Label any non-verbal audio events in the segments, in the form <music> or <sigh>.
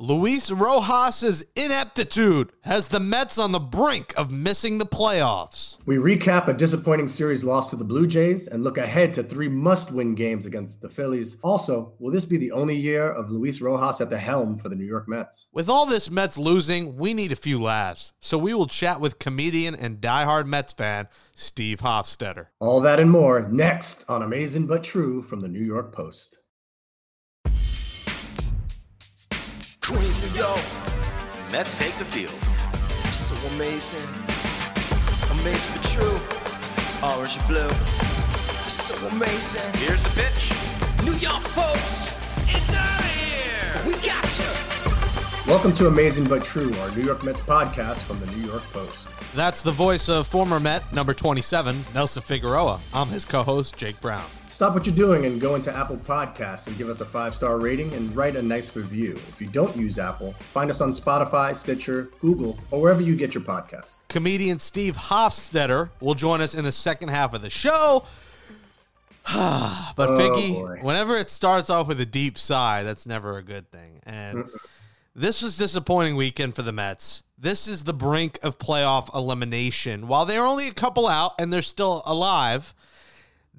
Luis Rojas's ineptitude has the Mets on the brink of missing the playoffs. We recap a disappointing series loss to the Blue Jays and look ahead to three must-win games against the Phillies. Also, will this be the only year of Luis Rojas at the helm for the New York Mets? With all this Mets losing, we need a few laughs. So we will chat with comedian and diehard Mets fan Steve Hofstetter. All that and more next on Amazing But True from the New York Post. Queens, New York. Mets take the field. So amazing. Amazing but true. Orange and blue. So amazing. Here's the pitch. New York folks. It's out of here. We got you. Welcome to Amazing But True, our New York Mets podcast from the New York Post. That's the voice of former Met number 27, Nelson Figueroa. I'm his co host, Jake Brown. Stop what you're doing and go into Apple Podcasts and give us a five star rating and write a nice review. If you don't use Apple, find us on Spotify, Stitcher, Google, or wherever you get your podcasts. Comedian Steve Hofstetter will join us in the second half of the show. <sighs> but Oh, Figgy, boy. whenever it starts off with a deep sigh, that's never a good thing. And this was disappointing weekend for the Mets. This is the brink of playoff elimination. While they're only a couple out and they're still alive,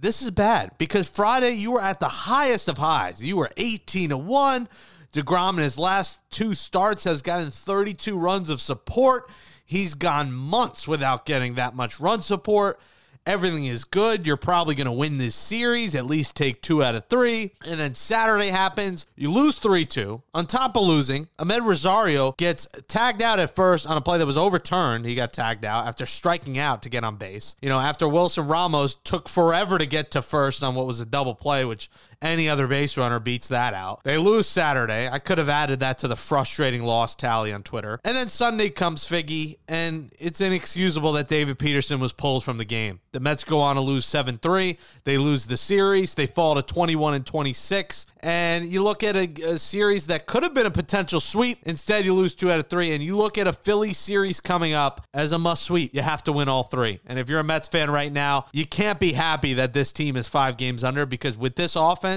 this is bad because Friday you were at the highest of highs. You were 18 to 1. DeGrom in his last two starts has gotten 32 runs of support. He's gone months without getting that much run support. Everything is good. You're probably going to win this series, at least take two out of three. And then Saturday happens. You lose 3 2. On top of losing, Amed Rosario gets tagged out at first on a play that was overturned. He got tagged out after striking out to get on base. You know, after Wilson Ramos took forever to get to first on what was a double play, which any other base runner beats that out. They lose Saturday. I could have added that to the frustrating loss tally on Twitter. And then Sunday comes Figgy, and it's inexcusable that David Peterson was pulled from the game. The Mets go on to lose 7 3. They lose the series. They fall to 21 and 26. And you look at a, a series that could have been a potential sweep. Instead, you lose two out of three. And you look at a Philly series coming up as a must sweep. You have to win all three. And if you're a Mets fan right now, you can't be happy that this team is five games under because with this offense,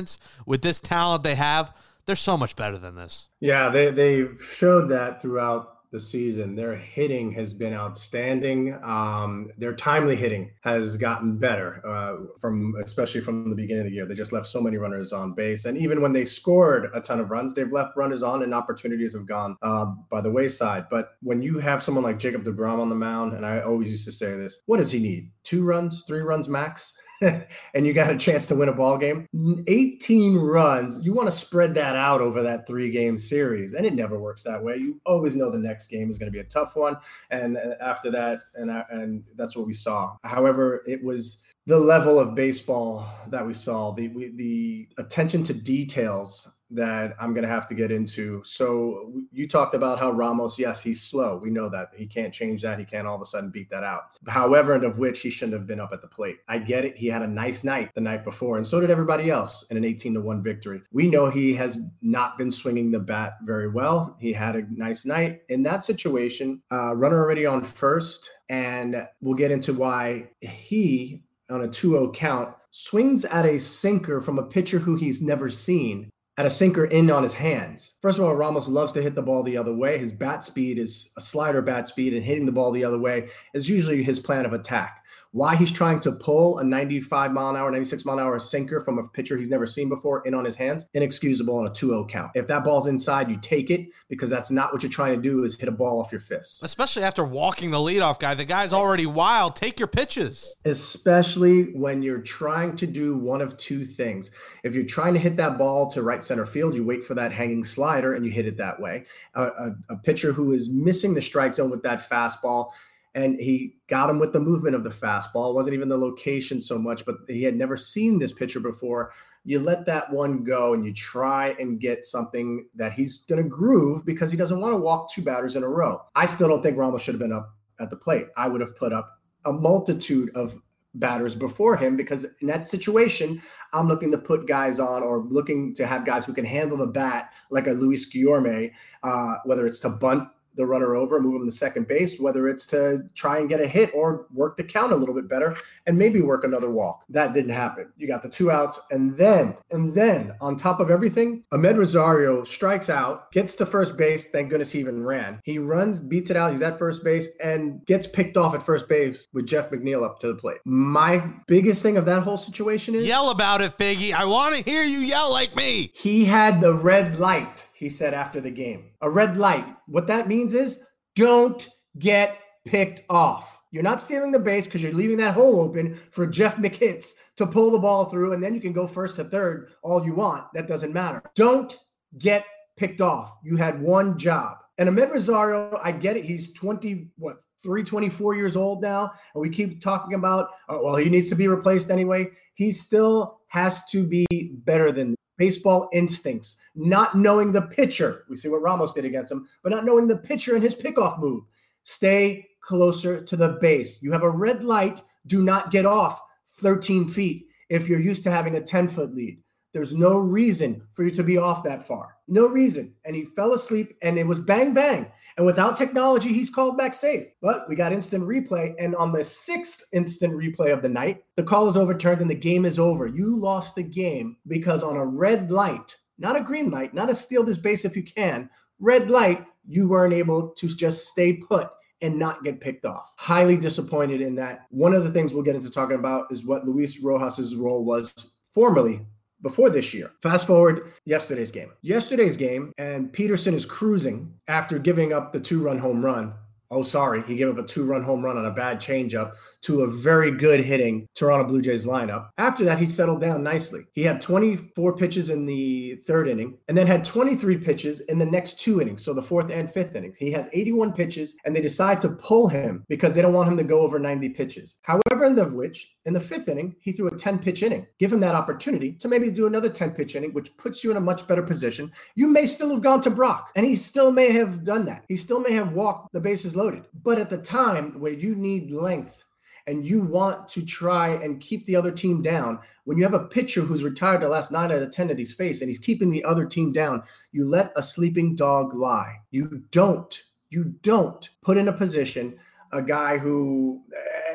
with this talent they have, they're so much better than this. Yeah, they they showed that throughout the season. Their hitting has been outstanding. Um, their timely hitting has gotten better uh, from especially from the beginning of the year. They just left so many runners on base, and even when they scored a ton of runs, they've left runners on, and opportunities have gone uh, by the wayside. But when you have someone like Jacob Degrom on the mound, and I always used to say this, what does he need? Two runs, three runs max. <laughs> and you got a chance to win a ball game. 18 runs you want to spread that out over that three game series and it never works that way. You always know the next game is going to be a tough one and uh, after that and uh, and that's what we saw. However it was the level of baseball that we saw the we, the attention to details that I'm going to have to get into. So you talked about how Ramos, yes, he's slow. We know that he can't change that. He can't all of a sudden beat that out. However, and of which he shouldn't have been up at the plate. I get it. He had a nice night the night before, and so did everybody else in an 18 to 1 victory. We know he has not been swinging the bat very well. He had a nice night. In that situation, uh, runner already on first, and we'll get into why he, on a 2 0 count, swings at a sinker from a pitcher who he's never seen at a sinker in on his hands. First of all, Ramos loves to hit the ball the other way. His bat speed is a slider bat speed, and hitting the ball the other way is usually his plan of attack. Why he's trying to pull a 95 mile an hour, 96 mile an hour sinker from a pitcher he's never seen before in on his hands, inexcusable on a 2-0 count. If that ball's inside, you take it because that's not what you're trying to do is hit a ball off your fist. Especially after walking the leadoff guy. The guy's already wild. Take your pitches. especially when you're trying to do one of two things. If you're trying to hit that ball to right center field, you wait for that hanging slider and you hit it that way. A, a, a pitcher who is missing the strike zone with that fastball, and he got him with the movement of the fastball. It wasn't even the location so much, but he had never seen this pitcher before. You let that one go and you try and get something that he's going to groove because he doesn't want to walk two batters in a row. I still don't think Ramos should have been up at the plate. I would have put up a multitude of batters before him because in that situation, I'm looking to put guys on or looking to have guys who can handle the bat like a Luis Guillorme, uh, whether it's to bunt the runner over, move him to second base, whether it's to try and get a hit or work the count a little bit better and maybe work another walk. That didn't happen. You got the two outs, and then, and then on top of everything, Amed Rosario strikes out, gets to first base. Thank goodness he even ran. He runs, beats it out. He's at first base and gets picked off at first base with Jeff McNeil up to the plate. My biggest thing of that whole situation is Yell about it, Figgy. I want to hear you yell like me. he had the red light, he said after the game. A red light. What that means is don't get picked off. You're not stealing the base because you're leaving that hole open for Jeff McHitz to pull the ball through, and then you can go first to third all you want. That doesn't matter. Don't get picked off. You had one job. And Amed Rosario, I get it. He's 20, what, three, 24 years old now. And we keep talking about, oh, well, he needs to be replaced anyway. He still has to be better than baseball instincts, not knowing the pitcher. We see what Ramos did against him, but not knowing the pitcher and his pickoff move. Stay closer to the base. You have a red light. Do not get off 13 feet if you're used to having a 10 foot lead. There's no reason for you to be off that far. No reason. And he fell asleep and it was bang, bang. And without technology, he's called back safe. But we got instant replay. And on the sixth instant replay of the night, the call is overturned and the game is over. You lost the game because on a red light, not a green light, not a steal this base if you can, red light, you weren't able to just stay put and not get picked off. Highly disappointed in that. One of the things we'll get into talking about is what Luis Rojas's role was formerly before this year. Fast forward yesterday's game. Yesterday's game, and Peterson is cruising after giving up the two run home run. Oh, sorry. He gave up a two run home run on a bad changeup to a very good hitting Toronto Blue Jays lineup. After that, he settled down nicely. He had 24 pitches in the third inning and then had 23 pitches in the next two innings. So the fourth and fifth innings. He has 81 pitches and they decide to pull him because they don't want him to go over 90 pitches. However, end of which, in the fifth inning, he threw a 10 pitch inning. Give him that opportunity to maybe do another 10 pitch inning, which puts you in a much better position. You may still have gone to Brach, and he still may have done that. He still may have walked the bases loaded. But at the time where you need length and you want to try and keep the other team down, when you have a pitcher who's retired the last nine out of 10 that he's faced and he's keeping the other team down, you let a sleeping dog lie. You don't, you don't put in a position a guy who,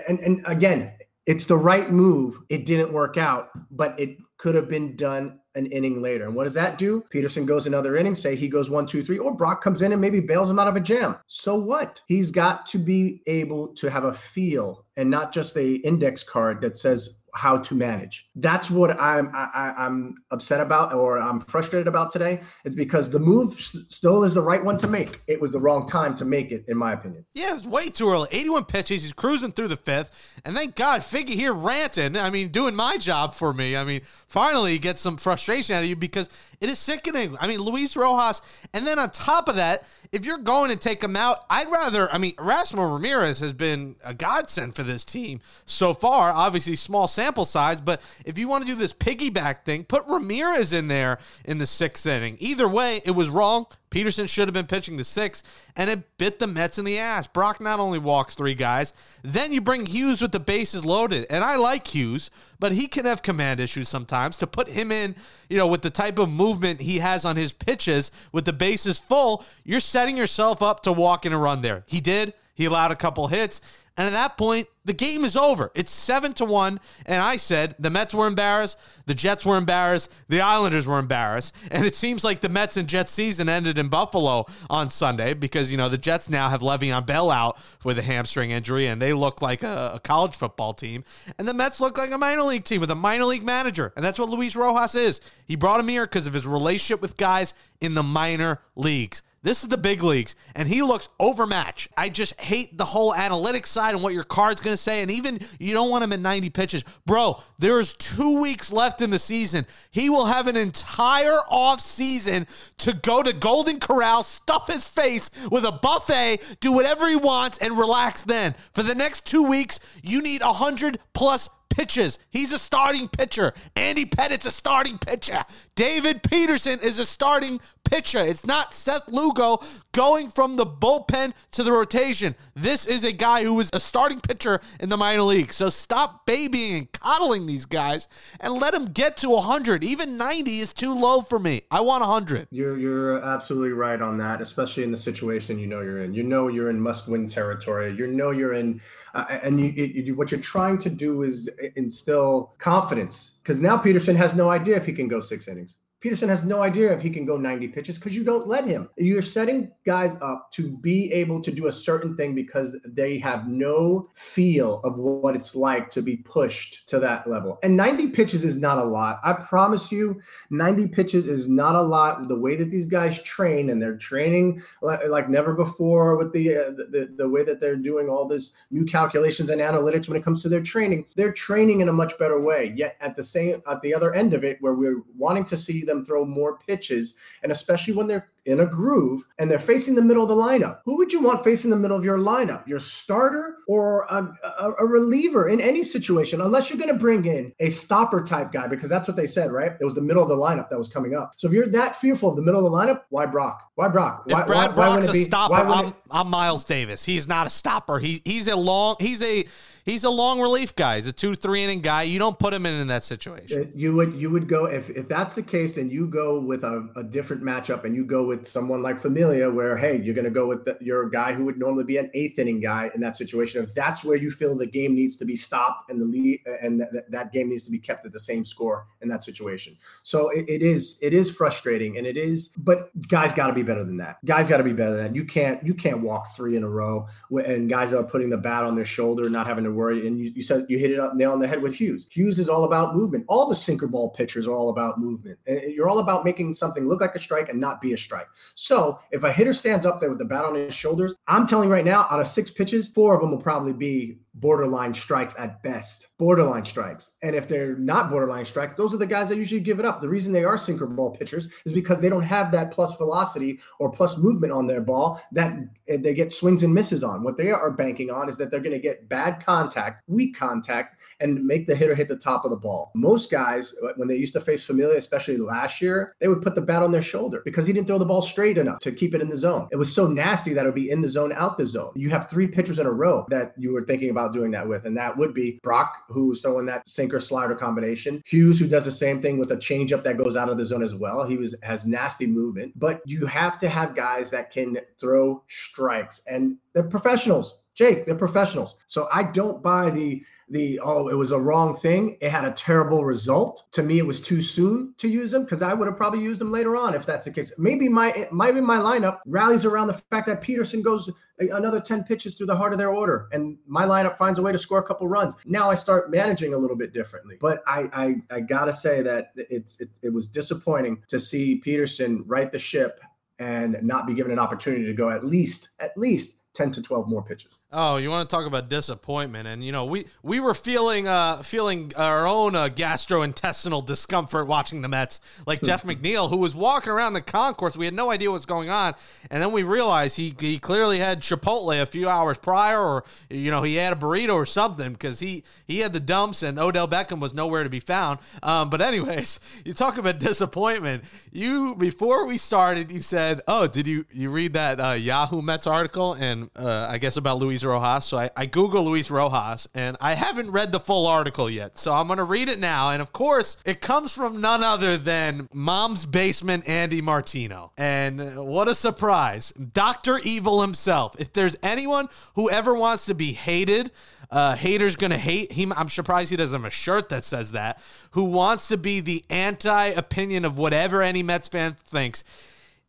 and, and again, it's the right move. It didn't work out, but it could have been done an inning later. And what does that do? Peterson goes another inning, say he goes one, two, three, or Brach comes in and maybe bails him out of a jam. So what? He's got to be able to have a feel and not just a index card that says how to manage. That's what I'm I, I'm upset about or I'm frustrated about today. Is because the move still is the right one to make. It was the wrong time to make it, in my opinion. Yeah, it's way too early. 81 pitches. He's cruising through the fifth. And thank God, Figgy here ranting. I mean, doing my job for me. I mean, finally get some frustration out of you because it is sickening. I mean, Luis Rojas. And then on top of that, if you're going to take him out, I'd rather, I mean, Erasmo Ramirez has been a godsend for this team so far. Obviously, small sample size, but if you want to do this piggyback thing, put Ramirez in there in the sixth inning. Either way, it was wrong. Peterson should have been pitching the sixth, and it bit the Mets in the ass. Brach not only walks three guys, then you bring Hughes with the bases loaded. And I like Hughes, but he can have command issues sometimes. To put him in, you know, with the type of movement he has on his pitches with the bases full, you're setting yourself up to walk in a run there. He did. He allowed a couple hits. And at that point, the game is over. It's seven to one. And I said the Mets were embarrassed, the Jets were embarrassed, the Islanders were embarrassed. And it seems like the Mets and Jets season ended in Buffalo on Sunday because, you know, the Jets now have Le'Veon Bell out with a hamstring injury and they look like a, a college football team. And the Mets look like a minor league team with a minor league manager. And that's what Luis Rojas is. He brought him here because of his relationship with guys in the minor leagues. This is the big leagues, and he looks overmatched. I just hate the whole analytics side and what your card's going to say. And even you don't want him at 90 pitches. Bro, there's two weeks left in the season. He will have an entire off season to go to Golden Corral, stuff his face with a buffet, do whatever he wants, and relax then. For the next two weeks, you need 100 plus pitches. He's a starting pitcher. Andy Pettitte's a starting pitcher. David Peterson is a starting pitcher. It's not Seth Lugo going from the bullpen to the rotation. This is a guy who was a starting pitcher in the minor league. So stop babying and coddling these guys and let them get to 100. Even 90 is too low for me. I want 100. You're you're absolutely right on that, especially in the situation you know you're in. You know you're in must-win territory. You know you're in, uh, and you, you, what you're trying to do is instill confidence because now Peterson has no idea if he can go six innings. Peterson has no idea if he can go 90 pitches because you don't let him. You're setting guys up to be able to do a certain thing because they have no feel of what it's like to be pushed to that level. And 90 pitches is not a lot. I promise you, 90 pitches is not a lot. The way that these guys train and they're training like, like never before with the, uh, the the way that they're doing all this new calculations and analytics when it comes to their training, they're training in a much better way. Yet at the same at the other end of it, where we're wanting to see them throw more pitches, and especially when they're in a groove and they're facing the middle of the lineup. Who would you want facing the middle of your lineup? Your starter or a, a, a reliever in any situation, unless you're going to bring in a stopper type guy, because that's what they said, right? It was the middle of the lineup that was coming up. So if you're that fearful of the middle of the lineup, why Brach? Why Brach? Why, if Brad why, Brach's why a be, stopper, I'm, I'm, I'm Miles Davis. He's not a stopper. He, he's a long, he's a, He's a long relief guy. He's a two, three inning guy. You don't put him in, in that situation. Uh, you would you would go if if that's the case, then you go with a, a different matchup and you go with someone like Familia, where hey, you're going to go with the, your guy who would normally be an eighth inning guy in that situation. If that's where you feel the game needs to be stopped and the lead and th- that game needs to be kept at the same score in that situation. So it, it is it is frustrating and it is, but guys got to be better than that. Guys got to be better than that. You can't you can't walk three in a row and guys are putting the bat on their shoulder, not having to worry. And you, you said you hit it up nail on the head with Hughes. Hughes is all about movement. All the sinker ball pitchers are all about movement. You're all about making something look like a strike and not be a strike. So if a hitter stands up there with the bat on his shoulders, I'm telling you right now, out of six pitches, four of them will probably be borderline strikes at best. Borderline strikes. And if they're not borderline strikes, those are the guys that usually give it up. The reason they are sinker ball pitchers is because they don't have that plus velocity or plus movement on their ball that they get swings and misses on. What they are banking on is that they're going to get bad contact, weak contact, and make the hitter hit the top of the ball. Most guys, when they used to face Familia, especially last year, they would put the bat on their shoulder because he didn't throw the ball straight enough to keep it in the zone. It was so nasty that it would be in the zone, out the zone. You have three pitchers in a row that you were thinking about doing that with, and that would be Brach, who's throwing that sinker slider combination, Hughes, who does the same thing with a changeup that goes out of the zone as well. He was has nasty movement, but you have to have guys that can throw strikes, and they're professionals. Jake, they're professionals. So I don't buy the the oh it was a wrong thing. It had a terrible result. To me it was too soon to use them because i would have probably used them later on if that's the case. Maybe my maybe my lineup rallies around the fact that peterson goes another 10 pitches through the heart of their order and my lineup finds a way to score a couple runs. Now i start managing a little bit differently. But i i, I gotta say that it's it, it was disappointing to see peterson right the ship and not be given an opportunity to go at least at least 10 to 12 more pitches. Oh, you want to talk about disappointment and you know, we we were feeling uh feeling our own uh, gastrointestinal discomfort watching the Mets like Jeff McNeil who was walking around the concourse. We had no idea what's going on and then we realized he he clearly had Chipotle a few hours prior or you know, he had a burrito or something because he he had the dumps and Odell Beckham was nowhere to be found. Um but anyways, <laughs> you talk about disappointment. You before we started you said, "Oh, did you you read that uh, Yahoo Mets article and uh, I guess about Luis Rojas. So I, I Google Luis Rojas, and I haven't read the full article yet. So I'm going to read it now. And of course, it comes from none other than Mom's Basement Andy Martino. And what a surprise. Dr. Evil himself. If there's anyone who ever wants to be hated, uh, haters gonna hate him. I'm surprised he doesn't have a shirt that says that. Who wants to be the anti opinion of whatever any Mets fan thinks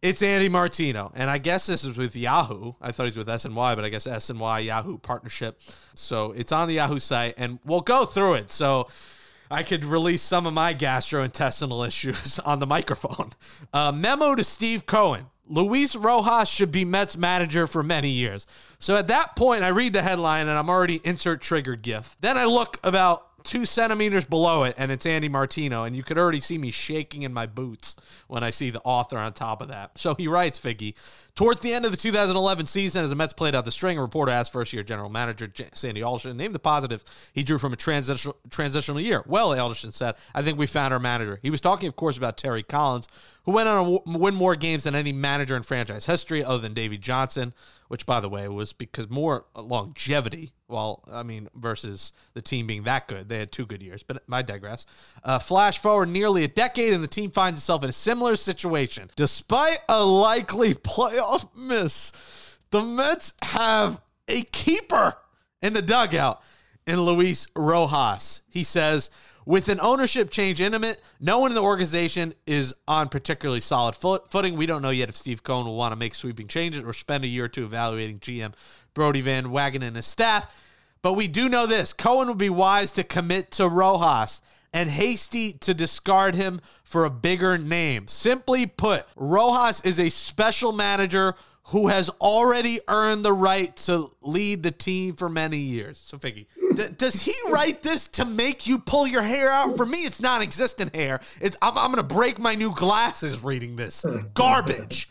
it's Andy Martino, and I guess this is with Yahoo. I thought he's with SNY, but I guess SNY Yahoo partnership. So it's on the Yahoo site, and we'll go through it. So I could release some of my gastrointestinal <laughs> issues on the microphone. Uh, memo to Steve Cohen. Luis Rojas should be Mets manager for many years. So at that point, I read the headline and I'm already insert trigger GIF. Then I look about two centimeters below it, and it's Andy Martino. And you could already see me shaking in my boots when I see the author on top of that. So he writes, Figgy, towards the end of the 2011 season, as the Mets played out the string, a reporter asked first year general manager Sandy Alderson, name the positive he drew from a transitional, transitional year. Well, Alderson said, I think we found our manager. He was talking, of course, about Terry Collins, who went on to win more games than any manager in franchise history other than Davey Johnson, which, by the way, was because more longevity. Well, I mean, versus the team being that good. They had two good years, but I digress. Uh, flash forward nearly a decade, and the team finds itself in a similar situation. Despite a likely playoff miss, the Mets have a keeper in the dugout in Luis Rojas. He says, with an ownership change imminent, no one in the organization is on particularly solid foot, footing. We don't know yet if Steve Cohen will want to make sweeping changes or spend a year or two evaluating GM Brodie Van Wagenen and his staff. But we do know this Cohen would be wise to commit to Rojas and hasty to discard him for a bigger name. Simply put, Rojas is a special manager who has already earned the right to lead the team for many years. So, Figgy, d- does he write this to make you pull your hair out? For me, it's non-existent hair. It's I'm, I'm going to break my new glasses reading this garbage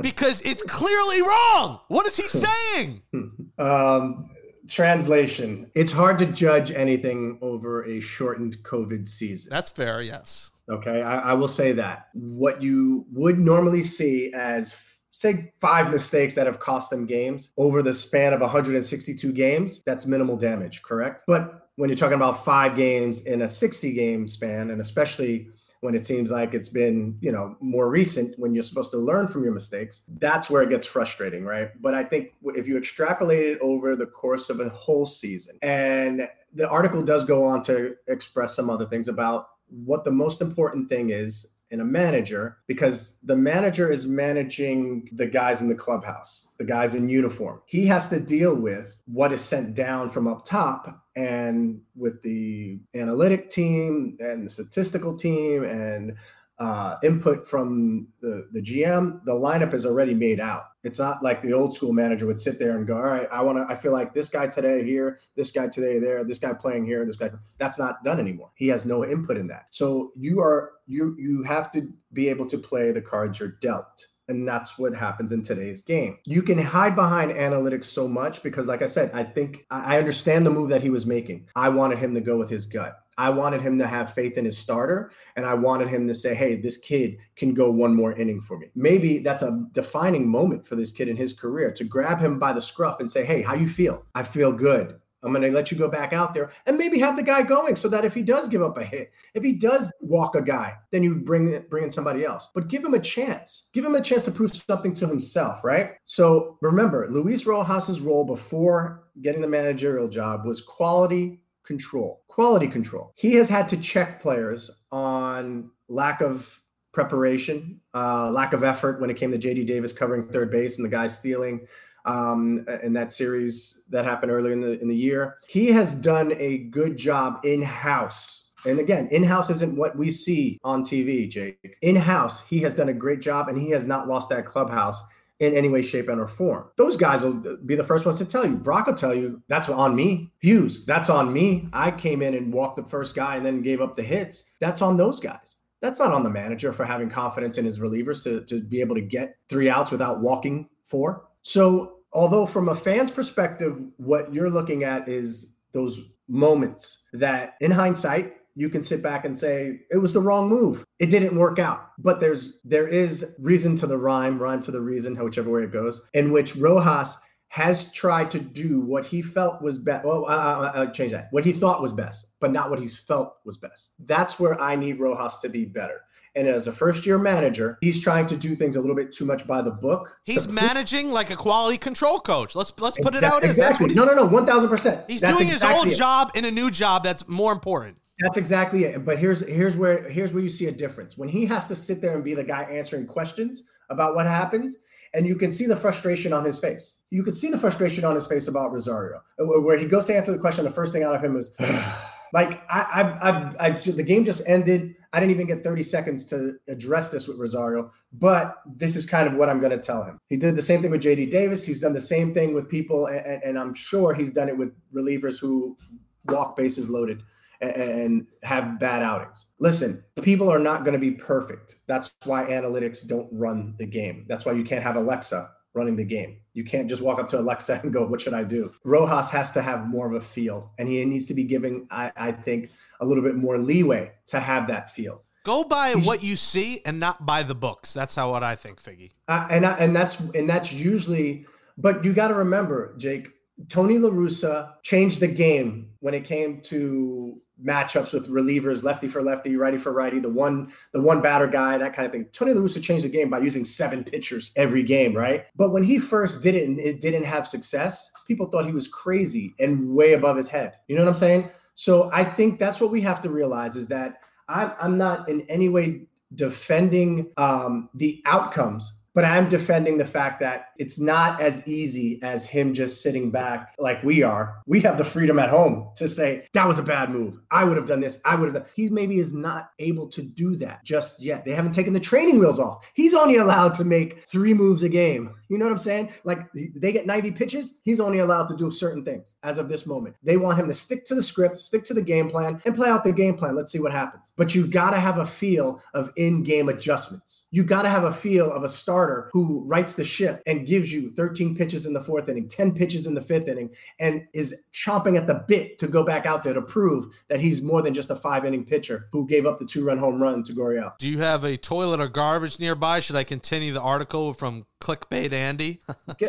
because it's clearly wrong. What is he saying? <laughs> Um, translation: It's hard to judge anything over a shortened COVID season. That's fair. Yes. Okay, I, I will say that what you would normally see as say five mistakes that have cost them games over the span of 162 games, that's minimal damage, correct? But when you're talking about five games in a 60 game span, and especially when it seems like it's been, you know, more recent when you're supposed to learn from your mistakes, that's where it gets frustrating, right? But I think if you extrapolate it over the course of a whole season, and the article does go on to express some other things about what the most important thing is in a manager because the manager is managing the guys in the clubhouse, the guys in uniform. He has to deal with what is sent down from up top and with the analytic team and the statistical team and uh, input from the, the GM, the lineup is already made out. It's not like the old school manager would sit there and go, all right, I want to, I feel like this guy today here, this guy today there, this guy playing here, this guy. That's not done anymore. He has no input in that. So you are, you, you have to be able to play the cards you're dealt. And that's what happens in today's game. You can hide behind analytics so much because, like I said, I think I understand the move that he was making. I wanted him to go with his gut. I wanted him to have faith in his starter, and I wanted him to say, hey, this kid can go one more inning for me. Maybe that's a defining moment for this kid in his career to grab him by the scruff and say, hey, how you feel? I feel good. I'm going to let you go back out there and maybe have the guy going so that if he does give up a hit, if he does walk a guy, then you bring bring in somebody else. But give him a chance. Give him a chance to prove something to himself, right? So remember, Luis Rojas's role before getting the managerial job was quality control. Quality control. He has had to check players on lack of preparation, uh, lack of effort when it came to JD Davis covering third base and the guy stealing um, in that series that happened earlier in the in the year. He has done a good job in house. And again, in house isn't what we see on TV, Jake. In house, he has done a great job and he has not lost that clubhouse in any way, shape, and or form. Those guys will be the first ones to tell you. Brach will tell you that's on me. Hughes, that's on me. I came in and walked the first guy and then gave up the hits. That's on those guys. That's not on the manager for having confidence in his relievers to, to be able to get three outs without walking four. So, although from a fan's perspective, what you're looking at is those moments that in hindsight, you can sit back and say it was the wrong move. It didn't work out. But there's there is reason to the rhyme, rhyme to the reason, whichever way it goes, in which Rojas has tried to do what he felt was best. Well, uh, uh, change that. What he thought was best, but not what he felt was best. That's where I need Rojas to be better. And as a first year manager, he's trying to do things a little bit too much by the book. He's So- managing like a quality control coach. Let's let's put it out as that's exactly. what he's, no, no, no, one thousand percent. he's doing his old job in a new job that's more important. That's exactly it. But here's here's where here's where you see a difference. When he has to sit there and be the guy answering questions about what happens, and you can see the frustration on his face. You can see the frustration on his face about Rosario, where he goes to answer the question. The first thing out of him is <sighs> like, I, I, I, I, the game just ended. I didn't even get 30 seconds to address this with Rosario, but this is kind of what I'm going to tell him. He did the same thing with JD Davis. He's done the same thing with people, and, and I'm sure he's done it with relievers who walk bases loaded and have bad outings. Listen, people are not going to be perfect. That's why analytics don't run the game. That's why you can't have Alexa running the game. You can't just walk up to Alexa <laughs> and go, What should I do? Rojas has to have more of a feel, and he needs to be giving, I, I think, a little bit more leeway to have that feel. Go by what you see and not by the books. That's how what I think, Figgy. Uh, and I, and that's and that's usually. But you got to remember, Jake. Tony La Russa changed the game when it came to matchups with relievers, lefty for lefty, righty for righty, the one the one batter guy, that kind of thing. Tony La Russa changed the game by using seven pitchers every game, right? But when he first did it and it didn't have success, people thought he was crazy and way above his head. You know what I'm saying? So I think that's what we have to realize is that I'm, I'm not in any way defending um, the outcomes but I'm defending the fact that it's not as easy as him just sitting back like we are. We have the freedom at home to say, that was a bad move. I would have done this. I would have done. He maybe is not able to do that just yet. They haven't taken the training wheels off. He's only allowed to make three moves a game. You know what I'm saying? Like they get 90 pitches, he's only allowed to do certain things as of this moment. They want him to stick to the script, stick to the game plan, and play out the game plan. Let's see what happens. But you've got to have a feel of in game adjustments. You've got to have a feel of a starter who writes the ship and gives you 13 pitches in the fourth inning, 10 pitches in the fifth inning, and is chomping at the bit to go back out there to prove that he's more than just a five inning pitcher who gave up the two run home run to Gurriel. Do you have a toilet or garbage nearby? Should I continue the article from Clickbait Andy? <laughs>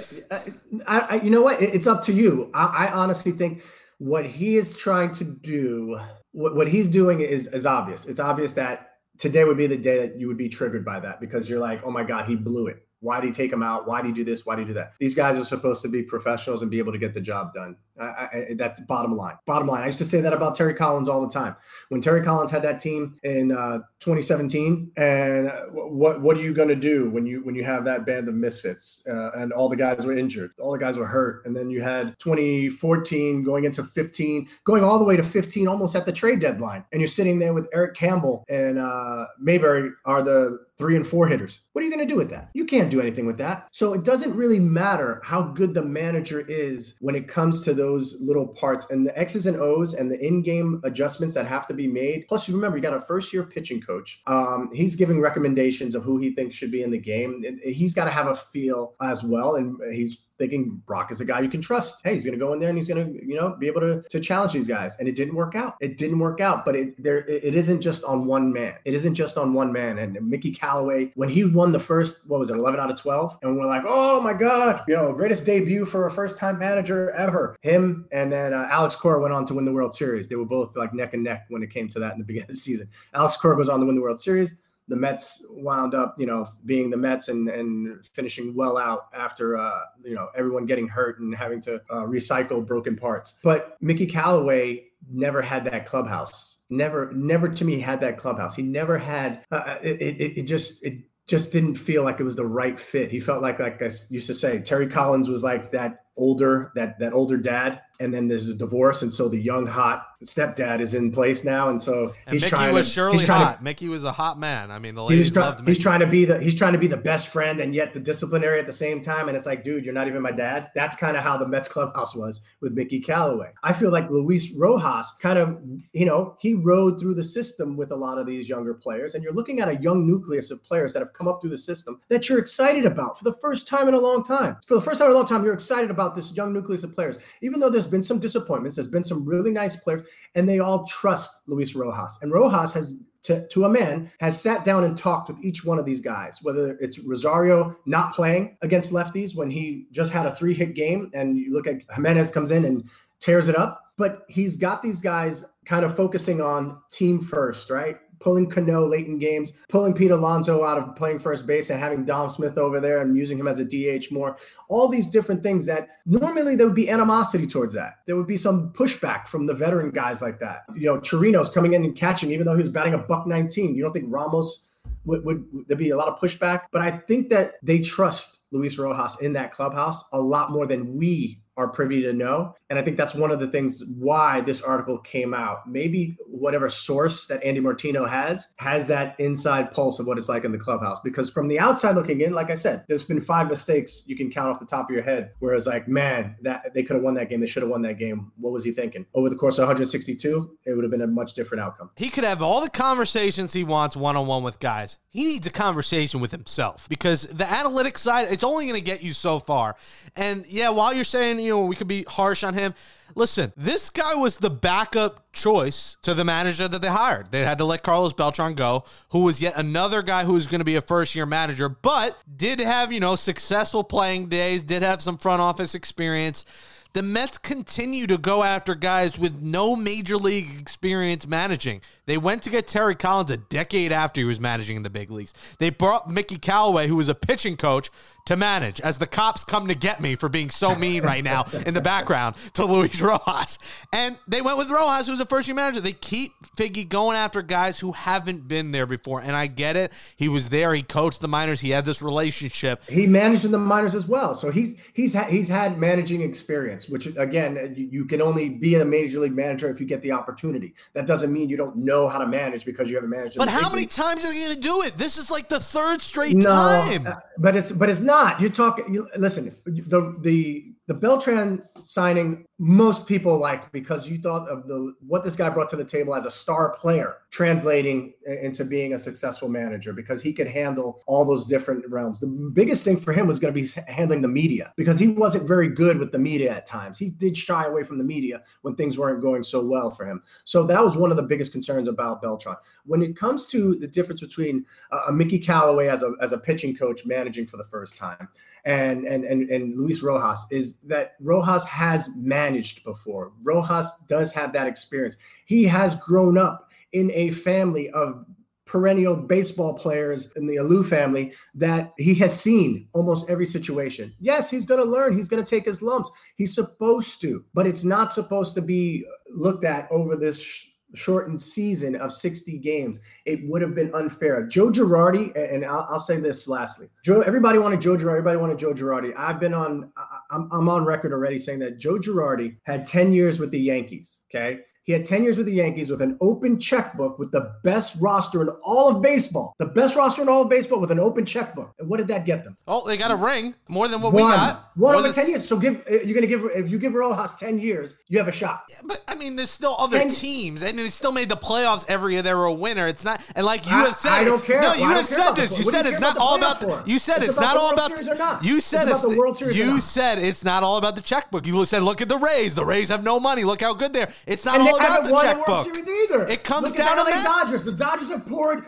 I, I, you know what? It's up to you. I, I honestly think what he is trying to do, what, what he's doing is, is obvious. It's obvious that today would be the day that you would be triggered by that because you're like, oh my God, he blew it. Why did he take him out? Why did he do this? Why did he do that? These guys are supposed to be professionals and be able to get the job done. I, I, that's bottom line. Bottom line. I used to say that about Terry Collins all the time. When Terry Collins had that team in uh, 2017, and what what are you going to do when you when you have that band of misfits uh, and all the guys were injured, all the guys were hurt, and then you had 2014 going into 15, going all the way to 15, almost at the trade deadline, and you're sitting there with Eric Campbell and uh, Mayberry are the three and four hitters. What are you going to do with that? You can't do anything with that. So it doesn't really matter how good the manager is when it comes to those little parts and the X's and O's and the in-game adjustments that have to be made. Plus, you remember you got a first-year pitching coach. Um, he's giving recommendations of who he thinks should be in the game. He's got to have a feel as well, and he's thinking Brach is a guy you can trust. Hey, he's going to go in there and he's going to, you know, be able to to challenge these guys. And it didn't work out. It didn't work out. But it there it isn't just on one man. It isn't just on one man. And Mickey Callaway, when he won the first, what was it, 11 out of 12, and we're like, oh my god, you know, greatest debut for a first time manager ever. Him and then uh, Alex Cora went on to win the World Series. They were both like neck and neck when it came to that in the beginning of the season. Alex Cora goes on to win the World Series the Mets wound up, you know, being the Mets and, and finishing well out after, uh, you know, everyone getting hurt and having to uh, recycle broken parts. But Mickey Callaway never had that clubhouse. Never, never to me had that clubhouse. He never had. Uh, it, it, it just it just didn't feel like it was the right fit. He felt like, like I used to say, Terry Collins was like that older that that older dad and then there's a divorce and so the young hot stepdad is in place now and so and he's Mickey trying was to, surely hot. to, Mickey was a hot man. I mean, the ladies try, loved Mickey. he's trying to be the he's trying to be the best friend and yet the disciplinary at the same time and it's like dude you're not even my dad that's kind of how the Mets clubhouse was with Mickey Callaway I feel like Luis Rojas kind of you know he rode through the system with a lot of these younger players and you're looking at a young nucleus of players that have come up through the system that you're excited about for the first time in a long time for the first time in a long time you're excited about this young nucleus of players even though there's been some disappointments there's been some really nice players and they all trust Luis Rojas. And Rojas has to, to, a man has sat down and talked with each one of these guys, whether it's Rosario not playing against lefties when he just had a three hit game, and you look at Giménez comes in and tears it up. But he's got these guys kind of focusing on team first, right? Pulling Cano late in games, pulling Pete Alonso out of playing first base and having Dom Smith over there and using him as a DH more. All these different things that normally there would be animosity towards that. There would be some pushback from the veteran guys like that. You know, Chirinos coming in and catching, even though he was batting a buck 19. You don't think Ramos would, would there be a lot of pushback? But I think that they trust Luis Rojas in that clubhouse a lot more than we are privy to know. And I think that's one of the things why this article came out. Maybe whatever source that Andy Martino has has that inside pulse of what it's like in the clubhouse. Because from the outside looking in, like I said, there's been five mistakes you can count off the top of your head. Whereas like, man, that they could have won that game. They should have won that game. What was he thinking? Over the course of 162, it would have been a much different outcome. He could have all the conversations he wants one on one with guys. He needs a conversation with himself because the analytics side, it's only going to get you so far. And yeah, while you're saying, you know, we could be harsh on him. Listen, this guy was the backup choice to the manager that they hired. They had to let Carlos Beltran go, who was yet another guy who was going to be a first year manager, but did have, you know, successful playing days, did have some front office experience the Mets continue to go after guys with no major league experience managing. They went to get Terry Collins a decade after he was managing in the big leagues. They brought Mickey Callaway, who was a pitching coach, to manage as the cops come to get me for being so mean right now in the background to Luis Rojas. And they went with Rojas, who was a first year manager. They keep Figgy going after guys who haven't been there before. And I get it. He was there. He coached the minors. He had this relationship. He managed in the minors as well. So he's he's ha- he's had managing experience, which again, you, you can only be a major league manager if you get the opportunity. That doesn't mean you don't know how to manage because you haven't managed. But how many times are you going to do it? This is like the third straight no, time. Uh, but it's but it's not not. You're talking. You, listen, the the the Beltran signing most people liked because you thought of the what this guy brought to the table as a star player translating into being a successful manager because he could handle all those different realms. The biggest thing for him was going to be handling the media because he wasn't very good with the media at times. He did shy away from the media when things weren't going so well for him. So that was one of the biggest concerns about Beltran. When it comes to the difference between a Mickey Callaway as a as a pitching coach managing for the first time and and and, and Luis Rojas is that Rojas has managed before. Rojas does have that experience. He has grown up in a family of perennial baseball players in the Alou family that he has seen almost every situation. Yes, he's going to learn. He's going to take his lumps. He's supposed to, but it's not supposed to be looked at over this shortened season of 60 games, it would have been unfair. Joe Girardi, and I'll, I'll, say this lastly. Joe, everybody wanted Joe Girardi. Everybody wanted Joe Girardi. I've been on, I'm, I'm on record already saying that Joe Girardi had 10 years with the Yankees. Okay. He had 10 years with the Yankees with an open checkbook with the best roster in all of baseball. The best roster in all of baseball with an open checkbook. And what did that get them? Oh, they got a ring more than what one, we got. One over 10 years. So give uh, you're gonna give if you give Rojas 10 years, you have a shot. Yeah, but I mean, there's still other 10, teams, and they still made the playoffs every year. They were a winner. It's not, and like you I, have said, I don't care. No, you well, have said this. You said it's not all about. The, you said it's, not all about. You said it's, it's the World Series. You said it's not all about the checkbook. You said, look at the Rays. The Rays have no money. Look how good they're. It's not all about the checkbook. Series either. It comes Look down at the to LA Dodgers. The Dodgers have poured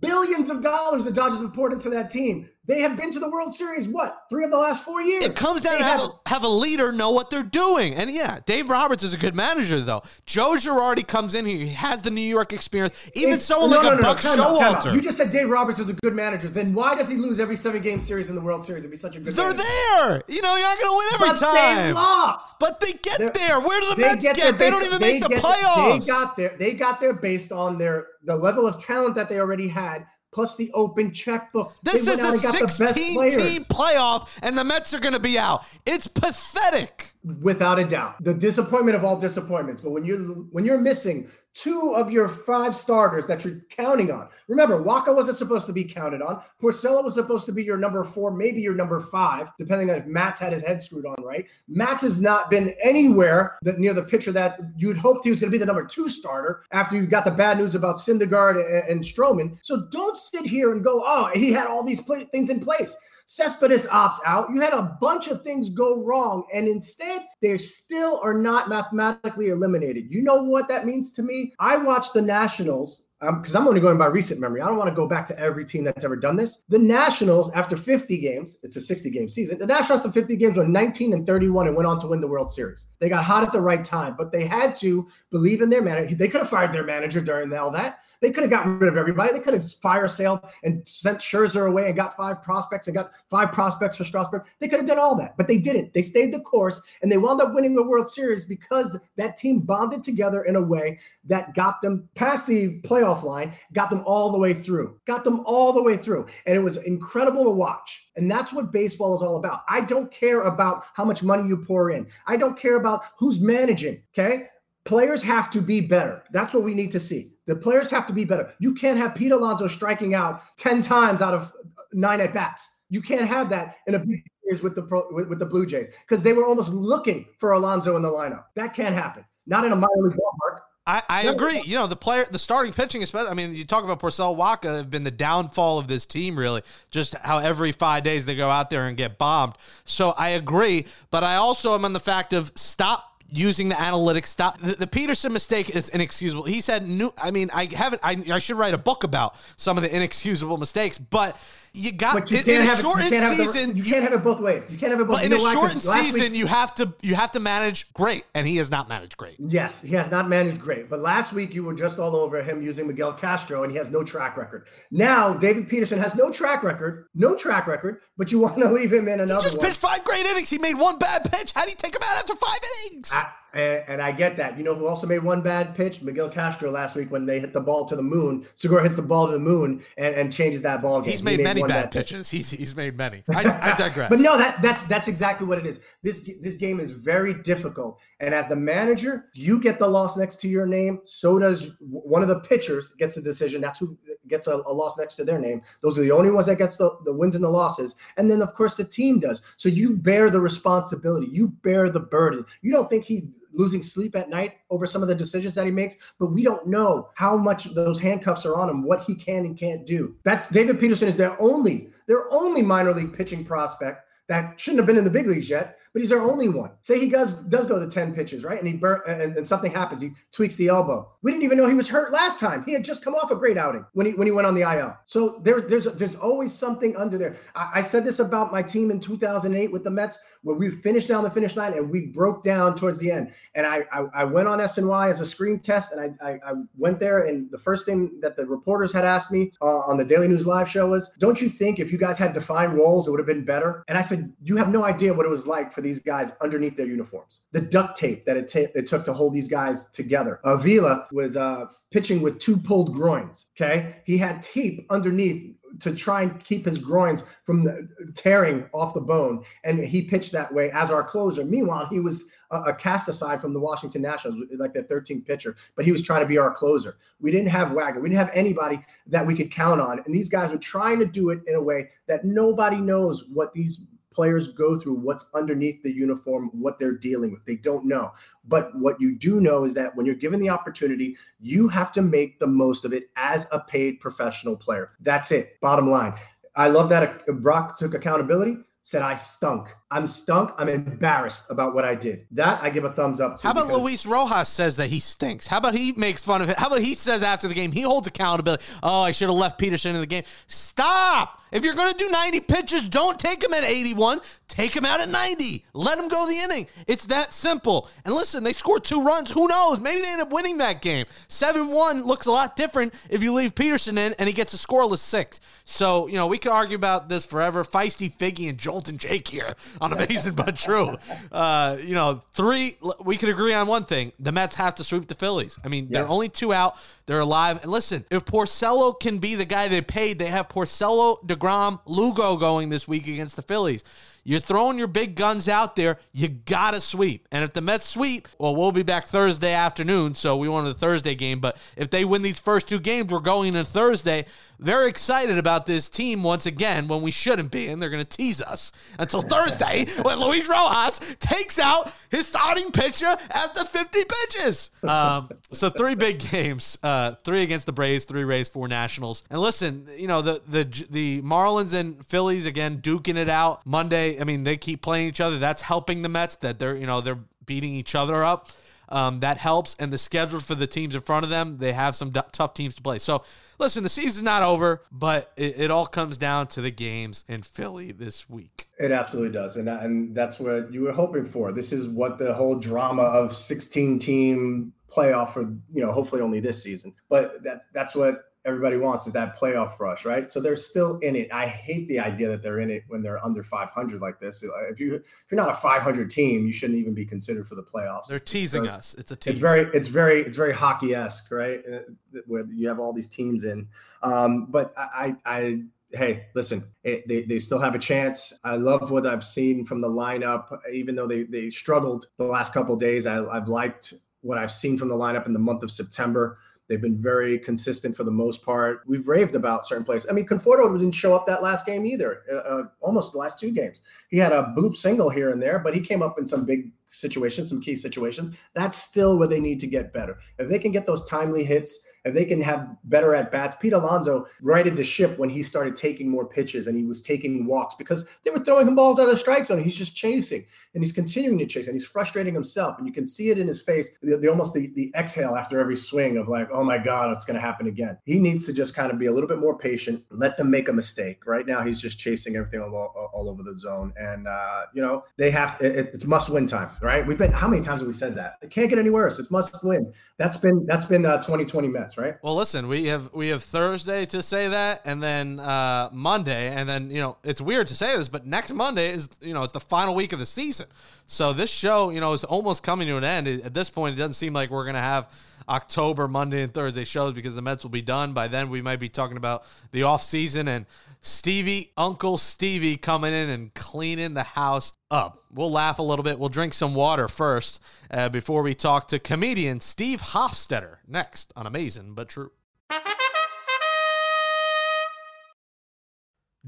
billions of dollars. The Dodgers have poured into that team. They have been to the World Series, what, three of the last four years? It comes down they to have, have, a, have a leader know what they're doing. And yeah, Dave Roberts is a good manager, though. Joe Girardi comes in here. He has the New York experience. Even it's, someone no, like no, a no, Buck Showalter. You just said Dave Roberts is a good manager. Then why does he lose every seven game series in the World Series if be such a good They're manager? there. You know, you're not going to win every but time. They lost. But they get They're, there. Where do the Mets get? get? They don't even make the playoffs. They got there. They got there based on their the level of talent that they already had plus the open checkbook. This is a 16 team playoff, and the Mets are going to be out. It's pathetic. Without a doubt, the disappointment of all disappointments. But when you're when you're missing two of your five starters that you're counting on. Remember, Wacha wasn't supposed to be counted on. Porcello was supposed to be your number four, maybe your number five, depending on if Matz had his head screwed on right. Matz has not been anywhere that near the pitcher that you'd hoped he was going to be the number two starter after you got the bad news about Syndergaard and, and Stroman. So don't sit here and go, oh, he had all these play- things in place. Cespedes opts out. You had a bunch of things go wrong, and instead, they still are not mathematically eliminated. You know what that means to me? I watched the Nationals because um, I'm only going by recent memory. I don't want to go back to every team that's ever done this. The Nationals, after 50 games, it's a 60 game season. The Nationals, after 50 games, were 19 and 31 and went on to win the World Series. They got hot at the right time, but they had to believe in their manager. They could have fired their manager during all that. They could have gotten rid of everybody. They could have fire sale and sent Scherzer away and got five prospects and got five prospects for Strasburg. They could have done all that, but they didn't. They stayed the course and they wound up winning the World Series because that team bonded together in a way that got them past the playoff line, got them all the way through, got them all the way through. And it was incredible to watch. And that's what baseball is all about. I don't care about how much money you pour in. I don't care about who's managing. Okay. Players have to be better. That's what we need to see. The players have to be better. You can't have Pete Alonso striking out 10 times out of nine at bats. You can't have that in a big series with the pro, with, with the Blue Jays because they were almost looking for Alonso in the lineup. That can't happen. Not in a minor league ballpark. I, I agree. You know, the player, the starting pitching, especially. I mean, you talk about Porcello Wacha have been the downfall of this team, really. Just how every five days they go out there and get bombed. So I agree, but I also am on the fact of stop using the analytics. Stop the, the Peterson mistake is inexcusable. He said, "New." I mean, I haven't. I, I should write a book about some of the inexcusable mistakes, but you got you in, a have it- you shortened the- season. you can't have it both ways. You can't have it both. Ways. But in a shortened last week- season, you have to you have to manage great, and he has not managed great. Yes, he has not managed great. But last week you were just all over him using Miguel Castro, and he has no track record. Now David Peterson has no track record, no track record, but you want to <laughs> leave him in another. He just one. pitched five great innings. He made one bad pitch. How do you take him out after five innings? I- and, and I get that. You know who also made one bad pitch? Miguel Castro last week when they hit the ball to the moon. Segura hits the ball to the moon and, and changes that ball game. He's He made many one bad pitch. pitches. He's he's made many. I, I digress. <laughs> But no, that that's that's exactly what it is. This this game is very difficult, and as the manager, you get the loss next to your name. So does one of the pitchers gets the decision. That's who gets a, a loss next to their name. Those are the only ones that gets the, the wins and the losses. And then of course the team does. So you bear the responsibility. You bear the burden. You don't think he losing sleep at night over some of the decisions that he makes, but we don't know how much those handcuffs are on him, what he can and can't do. That's David Peterson is their only their only minor league pitching prospect that shouldn't have been in the big leagues yet, but he's our only one. Say he does does go to 10 pitches, right? And he and, and something happens. He tweaks the elbow. We didn't even know he was hurt last time. He had just come off a great outing when he when he went on the IL. So there, there's there's always something under there. I, I said this about my team in 2008 with the Mets, where we finished down the finish line and we broke down towards the end. And I I, I went on SNY as a screen test, and I, I I went there, and the first thing that the reporters had asked me uh, on the Daily News Live show was, "Don't you think if you guys had defined roles, it would have been better?" And I said, "You have no idea what it was like for these guys underneath their uniforms. The duct tape that it, ta- it took to hold these guys together. Ayala was uh, pitching with two pulled groins. Okay, he had tape underneath." To try and keep his groins from the, tearing off the bone, and he pitched that way as our closer. Meanwhile, he was a, a cast aside from the Washington Nationals, like that 13th pitcher, but he was trying to be our closer. We didn't have Wagner. We didn't have anybody that we could count on, and these guys were trying to do it in a way that nobody knows what these players go through, what's underneath the uniform, what they're dealing with. They don't know. But what you do know is that when you're given the opportunity, you have to make the most of it as a paid professional player. That's it. Bottom line. I love that Brach took accountability, said I stunk. I'm stunk. I'm embarrassed about what I did. That I give a thumbs up to. How about Luis Rojas says that he stinks? How about he makes fun of it? How about he says after the game he holds accountability? Oh, I should have left Peterson in the game. Stop! If you're going to do 90 pitches, don't take him at 81. Take him out at 90. Let him go the inning. It's that simple. And listen, they scored two runs. Who knows? Maybe they end up winning that game. 7 1 looks a lot different if you leave Peterson in and he gets a scoreless six. So, you know, we could argue about this forever. Feisty Figgy and Jolton Jake here <laughs> on Amazing but True. Uh, you know, three, we could agree on one thing. The Mets have to sweep the Phillies. I mean, they're only two out. They're alive. And listen, if Porcello can be the guy they paid, they have Porcello, DeGrom, Lugo going this week against the Phillies. You're throwing your big guns out there. You got to sweep. And if the Mets sweep, well, we'll be back Thursday afternoon. So we wanted a Thursday game. But if they win these first two games, we're going into Thursday. Very excited about this team once again when we shouldn't be. And they're going to tease us until <laughs> Thursday when Luis Rojas takes out his starting pitcher after 50 pitches. Um, so three big games uh, three against the Braves, three Rays, four Nationals. And listen, you know, the, the, the Marlins and Phillies, again, duking it out Monday. I mean, they keep playing each other. That's helping the Mets that they're, you know, they're beating each other up. Um, that helps. And the schedule for the teams in front of them, they have some d- tough teams to play. So, listen, the season's not over, but it, it all comes down to the games in Philly this week. It absolutely does, and and that's what you were hoping for. This is what the whole drama of 16 team playoff for you know hopefully only this season, but that that's what everybody wants is that playoff rush, right? So they're still in it. I hate the idea that they're in it when they're under 500 like this. If you if you're not a 500 team, you shouldn't even be considered for the playoffs. They're teasing us. It's a tease. it's very it's very it's very hockey esque, right? Uh, Where you have all these teams in. Um, but I, I, I hey, listen, it, they they still have a chance. I love what I've seen from the lineup, even though they they struggled the last couple of days. I, I've liked what I've seen from the lineup in the month of September. They've been very consistent for the most part. We've raved about certain players. I mean, Conforto didn't show up that last game either. Uh, uh, almost the last two games, he had a bloop single here and there, but he came up in some big situations, some key situations. That's still where they need to get better. If they can get those timely hits, if they can have better at bats, Pete Alonso righted the ship when he started taking more pitches and he was taking walks because they were throwing him balls out of the strike zone. He's just chasing and he's continuing to chase and he's frustrating himself. And you can see it in his face, the, the almost the, the exhale after every swing of like, oh my God, it's going to happen again. He needs to just kind of be a little bit more patient, let them make a mistake. Right now, he's just chasing everything all, all, over the zone. And, uh, you know, they have, it, it's must win time, right? We've been, how many times have we said that? It can't get any worse. It's must win. That's been, that's been uh, 2020 Mets, right? Well, listen, we have we have Thursday to say that, and then uh, Monday, and then you know it's weird to say this, but next Monday is you know it's the final week of the season, so this show you know is almost coming to an end. At this point, it doesn't seem like we're gonna have October Monday and Thursday shows because the Mets will be done by then. We might be talking about the off season and Stevie, Uncle Stevie coming in and cleaning the house up. We'll laugh a little bit. We'll drink some water first uh, before we talk to comedian Steve Hofstetter next on Amazing but True.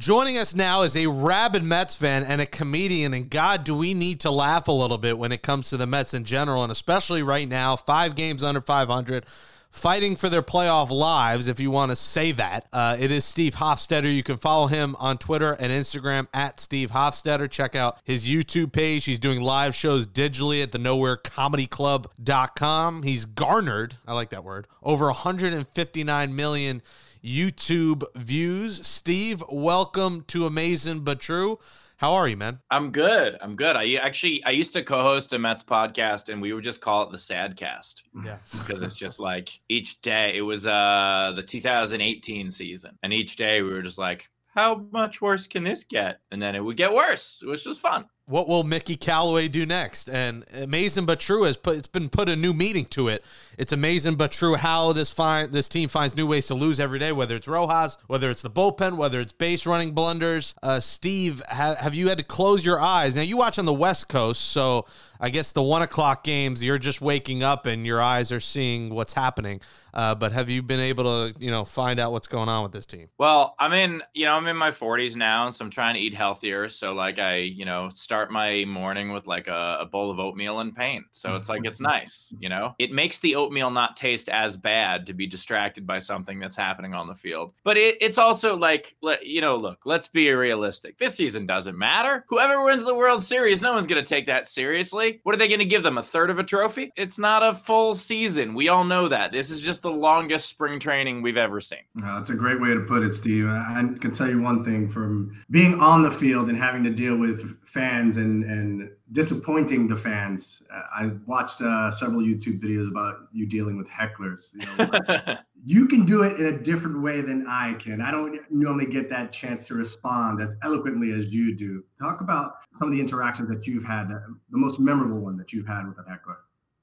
Joining us now is a rabid Mets fan and a comedian, and God, do we need to laugh a little bit when it comes to the Mets in general, and especially right now, five games under 500 fighting for their playoff lives, if you want to say that. Uh, it is Steve Hofstetter. You can follow him on Twitter and Instagram at Steve Hofstetter. Check out his YouTube page. He's doing live shows digitally at the nowherecomedyclub.com. He's garnered, I like that word, over 159 million YouTube views. Steve, welcome to Amazing But True. How are you, man? I'm good. I'm good. I actually I used to co-host a Mets podcast, and we would just call it the Sad Cast. Yeah, <laughs> because it's just like each day. It was uh the 2018 season, and each day we were just like, how much worse can this get? And then it would get worse, which was fun what will Mickey Callaway do next? And amazing but true has put it's been put a new meaning to it. It's amazing but true how this find this team finds new ways to lose every day, whether it's Rojas, whether it's the bullpen, whether it's base running blunders. Uh, Steve, ha- have you had to close your eyes? Now you watch on the West Coast, so I guess the one o'clock games you're just waking up and your eyes are seeing what's happening. Uh, but have you been able to you know find out what's going on with this team? Well, I'm in you know I'm in my 40s now, so I'm trying to eat healthier. So like I you know start start my morning with like a, a, bowl of oatmeal and paint. So it's like it's <laughs> nice, you know. It makes the oatmeal not taste as bad to be distracted by something that's happening on the field. But it, it's also like, you know, look, let's be realistic. This season doesn't matter. Whoever wins the World Series, no one's going to take that seriously. What are they going to give them? A third of a trophy? It's not a full season. We all know that. This is just the longest spring training we've ever seen. That's a great way to put it, Steve. I can tell you one thing from being on the field and having to deal with fans and and disappointing the fans. Uh, I watched uh, several YouTube videos about you dealing with hecklers. You, know, <laughs> you can do it in a different way than I can. I don't normally get that chance to respond as eloquently as you do. Talk about some of the interactions that you've had, uh, the most memorable one that you've had with a heckler.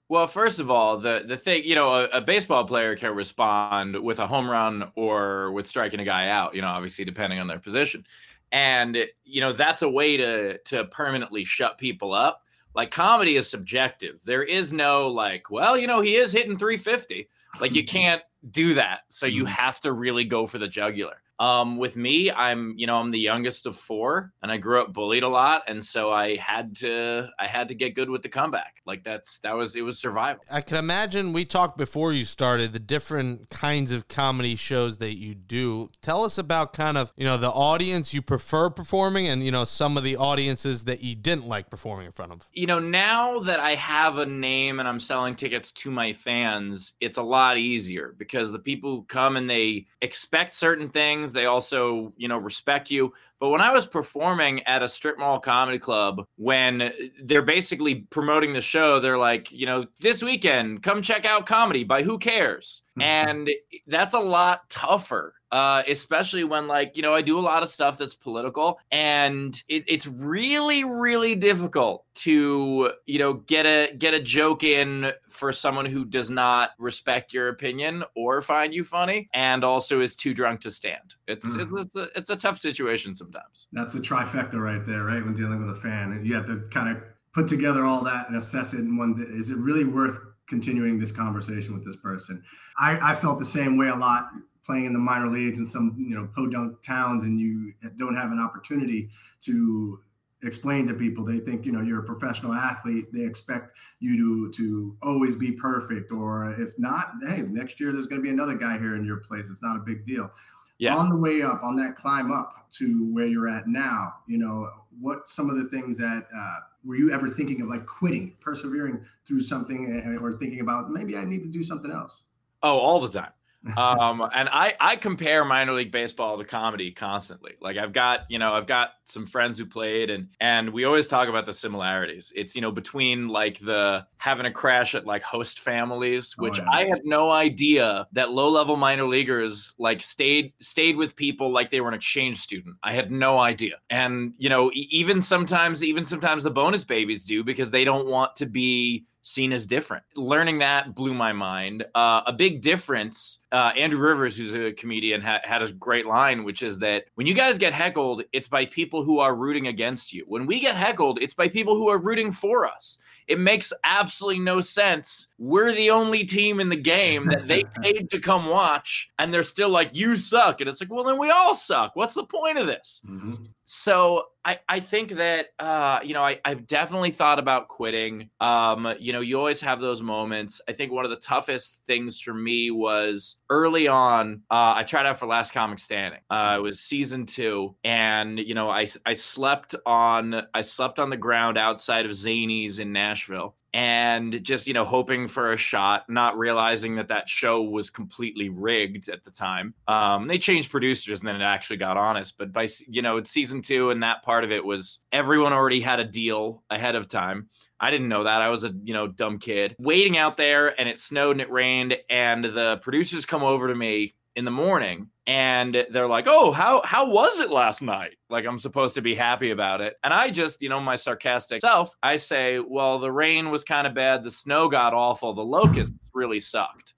Well, first of all, the the thing, you know, a, a, baseball player can respond with a home run or with striking a guy out, you know, obviously depending on their position and you know that's a way to to permanently shut people up. Like comedy is subjective. There is no like well you know he is hitting 350 like you <laughs> can't do that. So you mm. have to really go for the jugular um, with me, I'm you know I'm the youngest of four, and I grew up bullied a lot, and so I had to I had to get good with the comeback. Like that's that was it was survival. I can imagine we talked before you started the different kinds of comedy shows that you do. Tell us about kind of you know the audience you prefer performing, and you know some of the audiences that you didn't like performing in front of. You know now that I have a name and I'm selling tickets to my fans, it's a lot easier because the people who come and they expect certain things things. They also, you know, respect you. But when I was performing at a strip mall comedy club, when they're basically promoting the show, they're like, you know, this weekend, come check out comedy by Who Cares? Mm-hmm. And that's a lot tougher uh, especially when like you know I do a lot of stuff that's political, and it, it's really really difficult to you know get a get a joke in for someone who does not respect your opinion or find you funny, and also is too drunk to stand. It's mm. it's, it's, a, it's a tough situation sometimes. That's a trifecta right there, right? When dealing with a fan, and you have to kind of put together all that and assess it in one. Is it really worth continuing this conversation with this person? I, I felt the same way a lot playing in the minor leagues in some you know podunk towns and you don't have an opportunity to explain to people. They think you know you're a professional athlete. They expect you to to always be perfect, or if not, hey, next year there's going to be another guy here in your place. It's not a big deal. Yeah. On the way up, on that climb up to where you're at now, you know what some of the things that uh, were you ever thinking of like quitting, persevering through something, eh, or thinking about maybe I need to do something else. Oh, all the time. Um, and I I compare minor league baseball to comedy constantly. Like I've got you know I've got some friends who played and and we always talk about the similarities. It's you know between like the having a crash at like host families, Oh, which yeah. I had no idea that low level minor leaguers like stayed stayed with people like they were an exchange student. I had no idea. And you know even sometimes even sometimes the bonus babies do because they don't want to be seen as different. Learning that blew my mind. Uh, a big difference. Uh, Andrew Rivers, who's a comedian, ha- had a great line, which is that when you guys get heckled, it's by people who are rooting against you. When we get heckled, it's by people who are rooting for us. It makes absolutely no sense. We're the only team in the game that they <laughs> paid to come watch, and they're still like, "You suck," and it's like, well, then we all suck. What's the point of this? So I, I think that uh, you know I, I've definitely thought about quitting. Um, you know, you always have those moments. I think one of the toughest things for me was early on. Uh, I tried out for Last Comic Standing. Uh, it was season two, and you know I I slept on I slept on the ground outside of Zanies in Nashville and just you know hoping for a shot not realizing that that show was completely rigged at the time um they changed producers and then it actually got honest but by you know it's season two and that part of it was everyone already had a deal ahead of time I didn't know that. I was a, you know, dumb kid waiting out there and it snowed and it rained and the producers come over to me in the morning and they're like, "Oh, how how was it last night?" Like I'm supposed to be happy about it. And I just, you know, my sarcastic self, I say, "Well, the rain was kind of bad, the snow got awful, the locusts really sucked."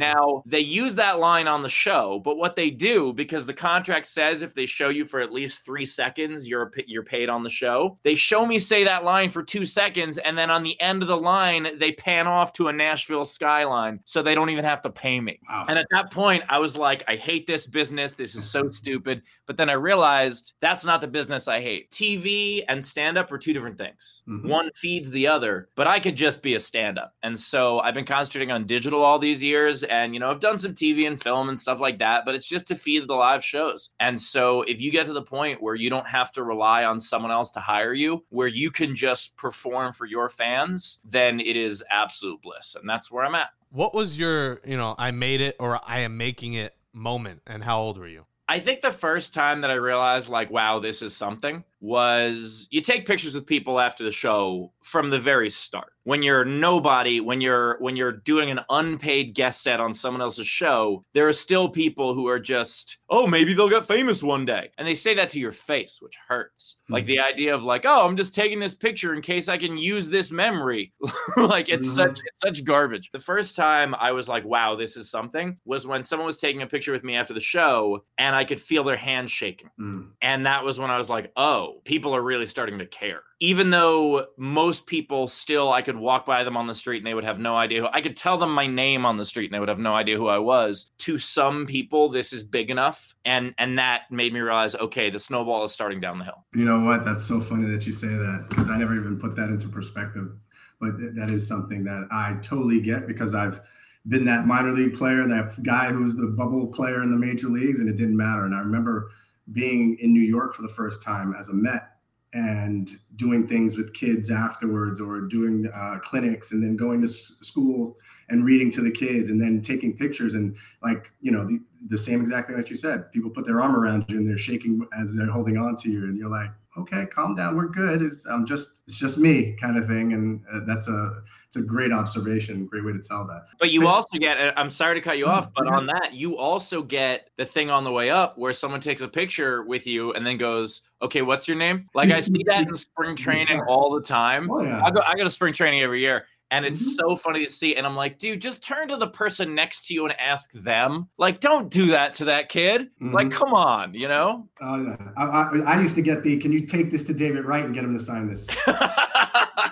Now, they use that line on the show, but what they do because the contract says if they show you for at least 3 seconds, you're you're paid on the show. They show me say that line for 2 seconds and then on the end of the line, they pan off to a Nashville skyline so they don't even have to pay me. Wow. And at that point, I was like, I hate this business. This is so <laughs> stupid. But then I realized that's not the business I hate. TV and stand up are two different things. Mhm. One feeds the other, but I could just be a stand up. And so I've been concentrating on digital all these years. And, you know, I've done some TV and film and stuff like that, but it's just to feed the live shows. And so if you get to the point where you don't have to rely on someone else to hire you, where you can just perform for your fans, then it is absolute bliss. And that's where I'm at. What was your, you know, I made it or I am making it moment and how old were you? I think the first time that I realized, like, wow, this is something was you take pictures with people after the show from the very start. When you're nobody, when you're when you're doing an unpaid guest set on someone else's show, there are still people who are just, oh, maybe they'll get famous one day. And they say that to your face, which hurts. Like the idea of like, oh, I'm just taking this picture in case I can use this memory. <laughs> like it's Mhm. such it's such garbage. The first time I was like, wow, this is something was when someone was taking a picture with me after the show and I could feel their hands shaking. Mm. And that was when I was like, oh, people are really starting to care. Even though most people still, I could walk by them on the street and they would have no idea who I could tell them my name on the street and they would have no idea who I was. To some people, this is big enough. And and that made me realize, okay, the snowball is starting down the hill. You know what? That's so funny that you say that because I never even put that into perspective. But th- that is something that I totally get because I've been that minor league player, that guy who was the bubble player in the major leagues, and it didn't matter. And I remember being in New York for the first time as a Met and doing things with kids afterwards or doing uh, clinics and then going to s- school and reading to the kids and then taking pictures and like you know the, the same exact thing that you said. People put their arm around you and they're shaking as they're holding on to you and you're like okay calm down we're good it's, i'm just it's just me kind of thing and uh, that's a it's a great observation great way to tell that But you also get I'm sorry to cut you off, but on that, you also get the thing on the way up where someone takes a picture with you and then goes, okay, what's your name? Like I see that in spring <laughs> training all the time. oh yeah I go, I go to spring training every year. And it's Mhm. so funny to see. And I'm like, dude, just turn to the person next to you and ask them. Like, don't do that to that kid. Like, Mhm. come on, you know? yeah I, I, I used to get the can you take this to david wright and get him to sign this <laughs>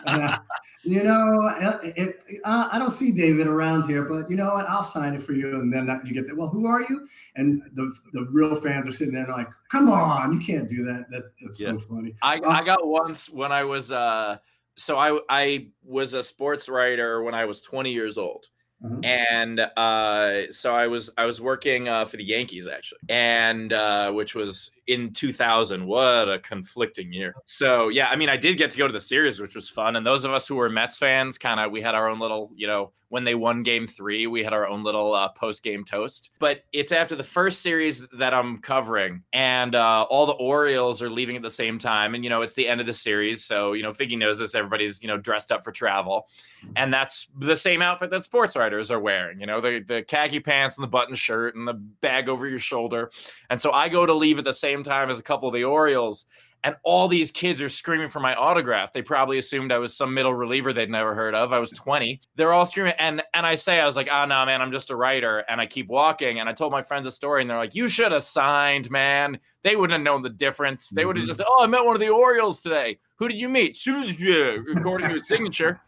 uh, You know, it, it, uh, I don't see David around here, but you know what? I'll sign it for you. And then you get that. Well, who are you? And the the real fans are sitting there like, come on, you can't do that. That that's Yeah. so funny. I, Uh, I got once when I was uh so I I was a sports writer when I was 20 years old. Uh-huh. And uh so I was I was working uh for the Yankees actually. And uh which was in 2000. What a conflicting year. So yeah, I mean I did get to go to the series which was fun and those of us who were Mets fans kind of we had our own little, you know, when they won game 3, we had our own little uh, post-game toast. But it's after the first series that I'm covering and uh all the Orioles are leaving at the same time and you know it's the end of the series so you know Figgy knows this everybody's you know dressed up for travel and that's the same outfit that sports writers are wearing you know the the khaki pants and the button shirt and the bag over your shoulder and so I go to leave at the same time as a couple of the Orioles and all these kids are screaming for my autograph. They probably assumed I was some middle reliever they'd never heard of. I was 20. They're all screaming. And and I say, I was like, oh no, man, I'm just a writer. And I keep walking. And I told my friends a story, and they're like, You should have signed, man. They wouldn't have known the difference. They would have Mhm. just, oh, I met one of the Orioles today. Who did you meet? According to his <laughs> signature.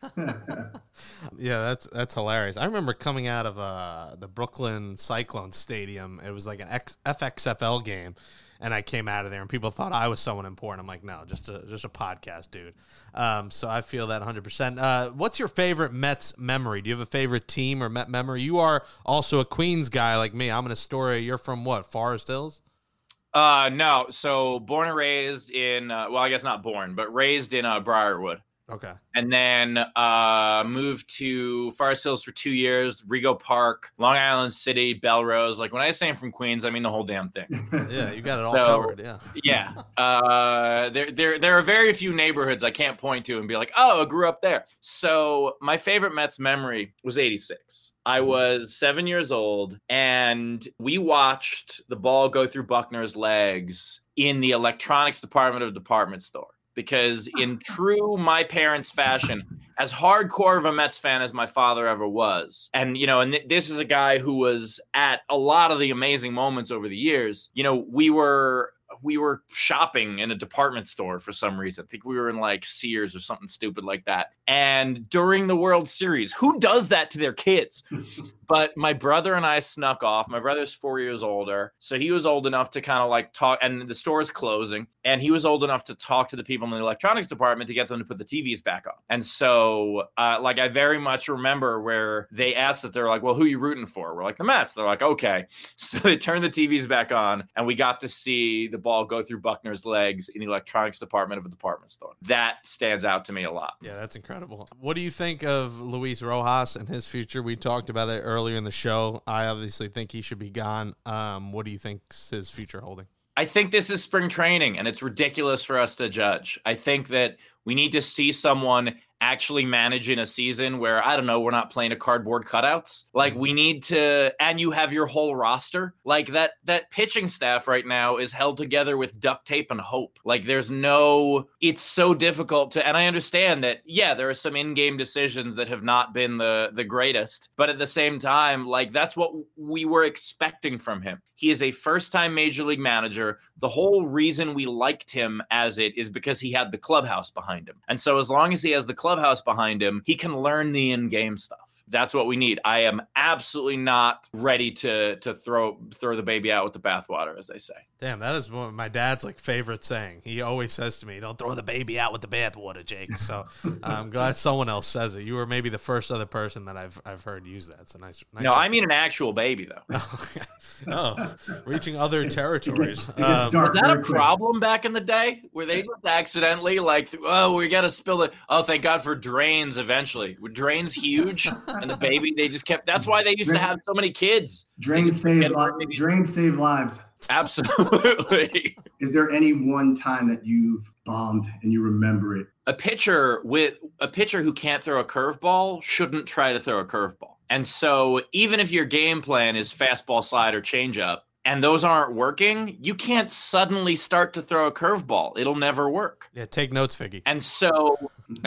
Yeah, that's that's hilarious. I remember coming out of uh, the Brooklyn Cyclone Stadium. It was like an X- FXFL game, and I came out of there, and people thought I was someone important. I'm like, no, just a just a podcast, dude. Um, so I feel that 100. percent uh, What's your favorite Mets memory? Do you have a favorite team or Met memory? You are also a Queens guy like me. I'm in Astoria. You're from what? Forest Hills. Uh, no. So born and raised in, uh, well, I guess not born, but raised in uh, Briarwood. Okay. and then uh, moved to Forest Hills for two years, Rego Park, Long Island City, Bellerose. Like when I say I'm from Queens, I mean the whole damn thing. <laughs> Yeah, you got it all So- covered. Yeah. Yeah, <laughs> uh, there, there, there are very few neighborhoods I can't point to and be like, oh, I grew up there. So my favorite Mets memory was '86. I was seven years old, and we watched the ball go through Buckner's legs in the electronics department of a department store. Because <laughs> in true my parents' fashion, as hardcore of a Mets fan as my father ever was. And, you know, and th- this is a guy who was at a lot of the amazing moments over the years. You know, we were we were shopping in a department store for some reason. I think we were in like Sears or something stupid like that. And during the World Series, who does that to their kids? <laughs> but my brother and I snuck off. My brother's four years older. So he was old enough to kind of like talk, and the store's closing. And he was old enough to talk to the people in the electronics department to get them to put the TVs back on. And so, uh, like, I very much remember where they asked that they're like, well, who you rooting for? We're like, the Mets. They're like, okay. <laughs> So they turned the TVs back on, and we got to see the ball go through Buckner's legs in the electronics department of a department store. That stands out to me a lot. Yeah, that's incredible. What do you think of Luis Rojas and his future? We talked about it earlier in the show. I obviously think he should be gone. Um, what do you think's his future holding? I think this is spring training and it's ridiculous for us to judge. I think that we need to see someone actually manage in a season where I don't know, we're not playing a cardboard cutouts. Like mm-hmm. we need to and you have your whole roster. Like that that pitching staff right now is held together with duct tape and hope. Like there's no it's so difficult to and I understand that yeah, there are some in-game decisions that have not been the the greatest, but at the same time, like that's what we were expecting from him. He is a first-time major league manager. The whole reason we liked him as it is because he had the clubhouse behind him. And so as long as he has the clubhouse behind him, he can learn the in-game stuff. That's what we need. I am absolutely not ready to to throw throw the baby out with the bathwater, as they say. Damn, that is one of my dad's like favorite saying. He always says to me, "Don't throw the baby out with the bathwater, Jake." So <laughs> I'm glad someone else says it. You were maybe the first other person that I've I've heard use that. It's a nice. nice No, I mean an actual baby though. <laughs> oh, reaching other territories. It gets Um, Was that a problem back in the day? Where they just accidentally like, oh, we got to spill it. Oh, thank God for drains. Eventually, drains huge, and the baby they just kept. That's why they used to have so many kids. Drains save get li- rid of- drain save lives. Absolutely. <laughs> Is there any one time that you've bombed and you remember it? a pitcher with a pitcher who can't throw a curveball shouldn't try to throw a curveball. And so even if your game plan is fastball, slider, changeup, and those aren't working, you can't suddenly start to throw a curveball. It'll never work. yeah, take notes, Figgy. And so <laughs>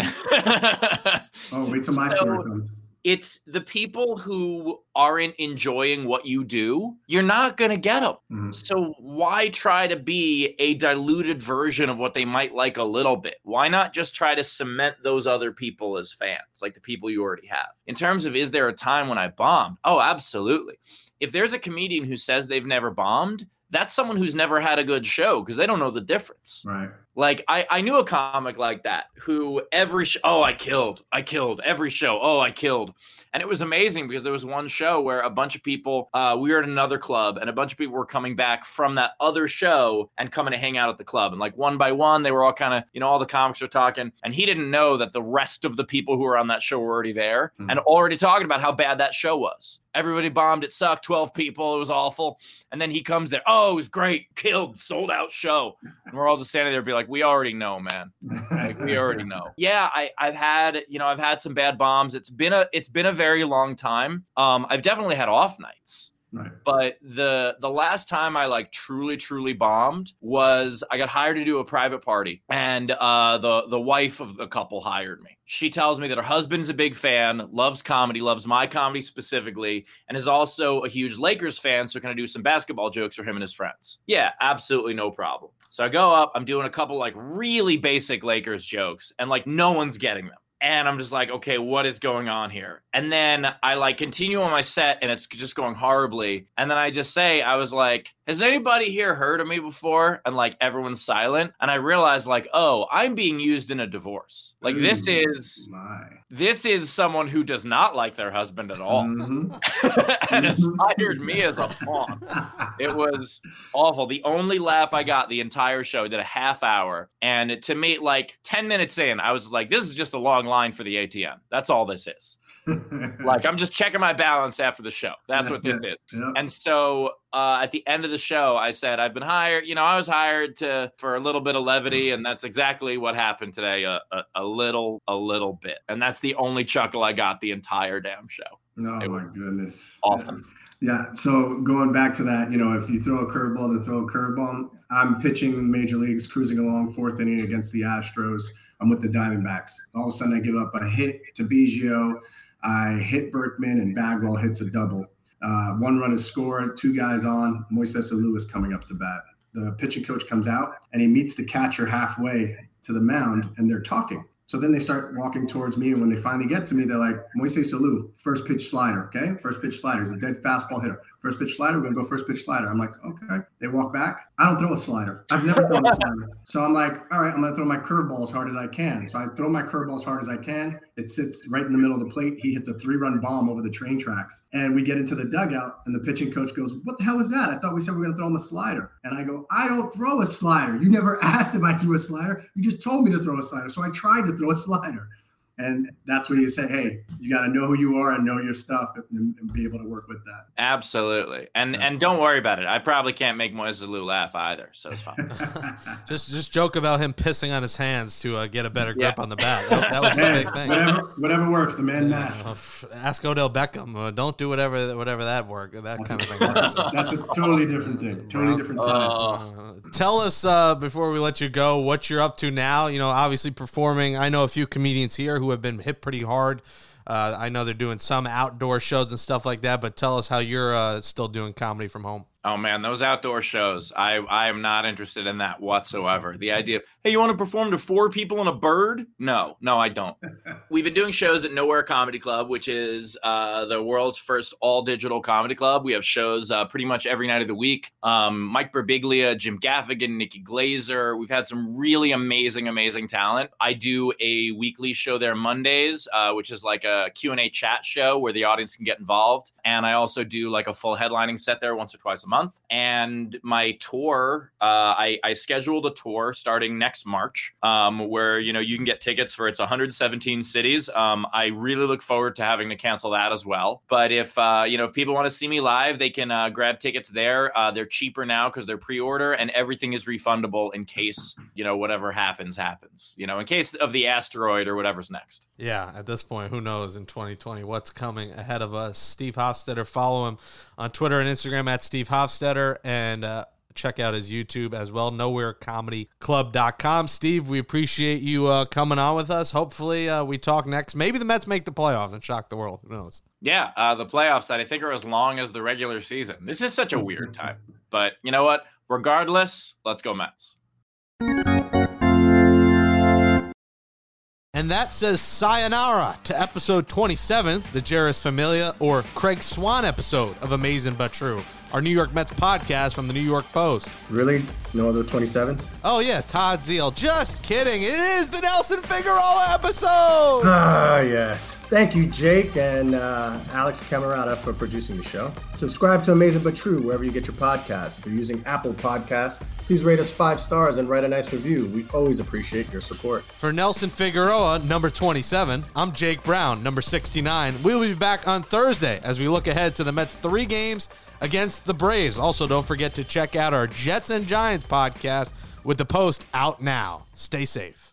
Oh, wait till my So- story comes. it's the people who aren't enjoying what you do, you're not going to get them. Mhm. So why try to be a diluted version of what they might like a little bit? Why not just try to cement those other people as fans, like the people you already have? In terms of is there a time when I bombed? Oh, absolutely. If there's a comedian who says they've never bombed, that's someone who's never had a good show because they don't know the difference. Right. Like I, I knew a comic like that who every sh- oh I killed I killed every show oh I killed and it was amazing because there was one show where a bunch of people uh, we were at another club and a bunch of people were coming back from that other show and coming to hang out at the club and like one by one they were all kind of you know all the comics were talking and he didn't know that the rest of the people who were on that show were already there Hmm. and already talking about how bad that show was everybody bombed it sucked 12 people it was awful and then he comes there oh it was great <laughs> killed sold out show and we're all just standing there and be like, we already know, man. Like we already know. <laughs> Yeah, I, I've had, you know, I've had some bad bombs. It's been a it's been a very long time. Um, I've definitely had off nights. Right. But the the last time I like truly truly bombed was I got hired to do a private party, and uh, the the wife of the couple hired me. She tells me that her husband's a big fan, loves comedy, loves my comedy specifically, and is also a huge Lakers fan. So can I do some basketball jokes for him and his friends? Yeah, absolutely no problem. So I go up, I'm doing a couple like really basic Lakers jokes, and like no one's getting them and I'm just like, okay, what is going on here? And then I like continue on my set and it's just going horribly. And then I just say, I was like, has anybody here heard of me before? And like everyone's silent. And I realized like, oh, I'm being used in a divorce. Like this is My. This is someone who does not like their husband at all Mhm. <laughs> and has hired me as a pawn. It was awful. The only laugh I got the entire show I did a half hour, and to me, like ten minutes in, I was like, "This is just a long line for the ATM. That's all this is. Like, <laughs> I'm just checking my balance after the show. That's what this is." Yeah. And so uh, at the end of the show, I said, "I've been hired. You know, I was hired to for a little bit of levity, and that's exactly what happened today. A, a, a little, a little bit, and that's the only chuckle I got the entire damn show. Oh my goodness. awesome. Yeah. So going back to that, you know, if you throw a curveball, then throw a curveball. I'm pitching in major leagues, cruising along fourth inning against the Astros. I'm with the Diamondbacks. All of a sudden, I give up a hit to Biggio. I hit Berkman, and Bagwell hits a double. Uh, one run is scored, two guys on. Moises Alou is coming up to bat. The pitching coach comes out and he meets the catcher halfway to the mound, and they're talking. So then they start walking towards me, and when they finally get to me, they're like, Moises Alou, first pitch slider, okay? First pitch slider. He's a dead fastball hitter. First pitch slider, we're gonna go first pitch slider. I'm like, okay. They walk back. I don't throw a slider. I've never thrown a <laughs> slider. So I'm like, all right, I'm gonna throw my curveball as hard as I can. So I throw my curveball as hard as I can. It sits right in the middle of the plate. He hits a three-run bomb over the train tracks. And we get into the dugout, and the pitching coach goes, What the hell was that? I thought we said we are gonna throw him a slider. And I go, I don't throw a slider. You never <laughs> asked if I threw a slider. You just told me to throw a slider. So I tried to throw a slider. And that's when you say, hey, you got to know who you are and know your stuff and, and be able to work with that. Absolutely, and Yeah. and don't worry about it. I probably can't make Moises Alou laugh either, so it's fine. <laughs> Just just joke about him pissing on his hands to uh, get a better grip Yeah. on the bat. That, that was the big thing. whatever, whatever works, the man Yeah, mash. ask Odell Beckham. Uh, don't do whatever whatever that work that kind of thing. <laughs> Works. That's a totally different thing. Totally different side. Uh, tell us uh, before we let you go what you're up to now. You know, obviously performing. I know a few comedians here who have been hit pretty hard. Uh, I know they're doing some outdoor shows and stuff like that. But tell us how you're uh, still doing comedy from home. Oh man, those outdoor shows. I I am not interested in that whatsoever. The idea, of, hey, you want to perform to four people and a bird? No, no, I don't. <laughs> We've been doing shows at Nowhere Comedy Club, which is uh, the world's first all digital comedy club. We have shows uh, pretty much every night of the week. Um, Mike Birbiglia, Jim Gaffigan, Nikki Glazer. We've had some really amazing, amazing talent. I do a weekly show there Mondays, uh, which is like a Q&A chat show where the audience can get involved. And I also do like a full headlining set there once or twice a month. And my tour, uh, I, I scheduled a tour starting next March, um, where you know you can get tickets for it's 117 cities. Um, I really look forward to having to cancel that as well. But if uh, you know if people want to see me live, they can uh, grab tickets there. Uh, they're cheaper now because they're pre-order, and everything is refundable in case you know whatever happens happens. You know, in case of the asteroid or whatever's next. Yeah, at this point, who knows in 2020 what's coming ahead of us? Steve Hofstetter, follow him on Twitter and Instagram at Steve Hofstetter, and uh, check out his YouTube as well, nowherecomedyclub.com. Steve, we appreciate you uh, coming on with us. Hopefully, uh, we talk next. Maybe the Mets make the playoffs and shock the world. Who knows? Yeah, uh, the playoffs that I think are as long as the regular season. This is such a weird time, but you know what? Regardless, let's go Mets. And that says sayonara to episode 27, the Jeurys Familia or Craig Swan episode of Amazing But True, our New York Mets podcast from the New York Post. Really? No other 27th? Oh, yeah, Todd Zeile. Just kidding. It is the Nelson Figueroa episode. Ah, yes. Thank you, Jake and uh, Alex Camerata for producing the show. Subscribe to Amazing But True wherever you get your podcasts. If you're using Apple Podcasts, please rate us five stars and write a nice review. We always appreciate your support. For Nelson Figueroa, number 27, I'm Jake Brown, number 69. We'll be back on Thursday as we look ahead to the Mets' three games against the Braves. Also, don't forget to check out our Jets and Giants podcast with the post out now. Stay safe.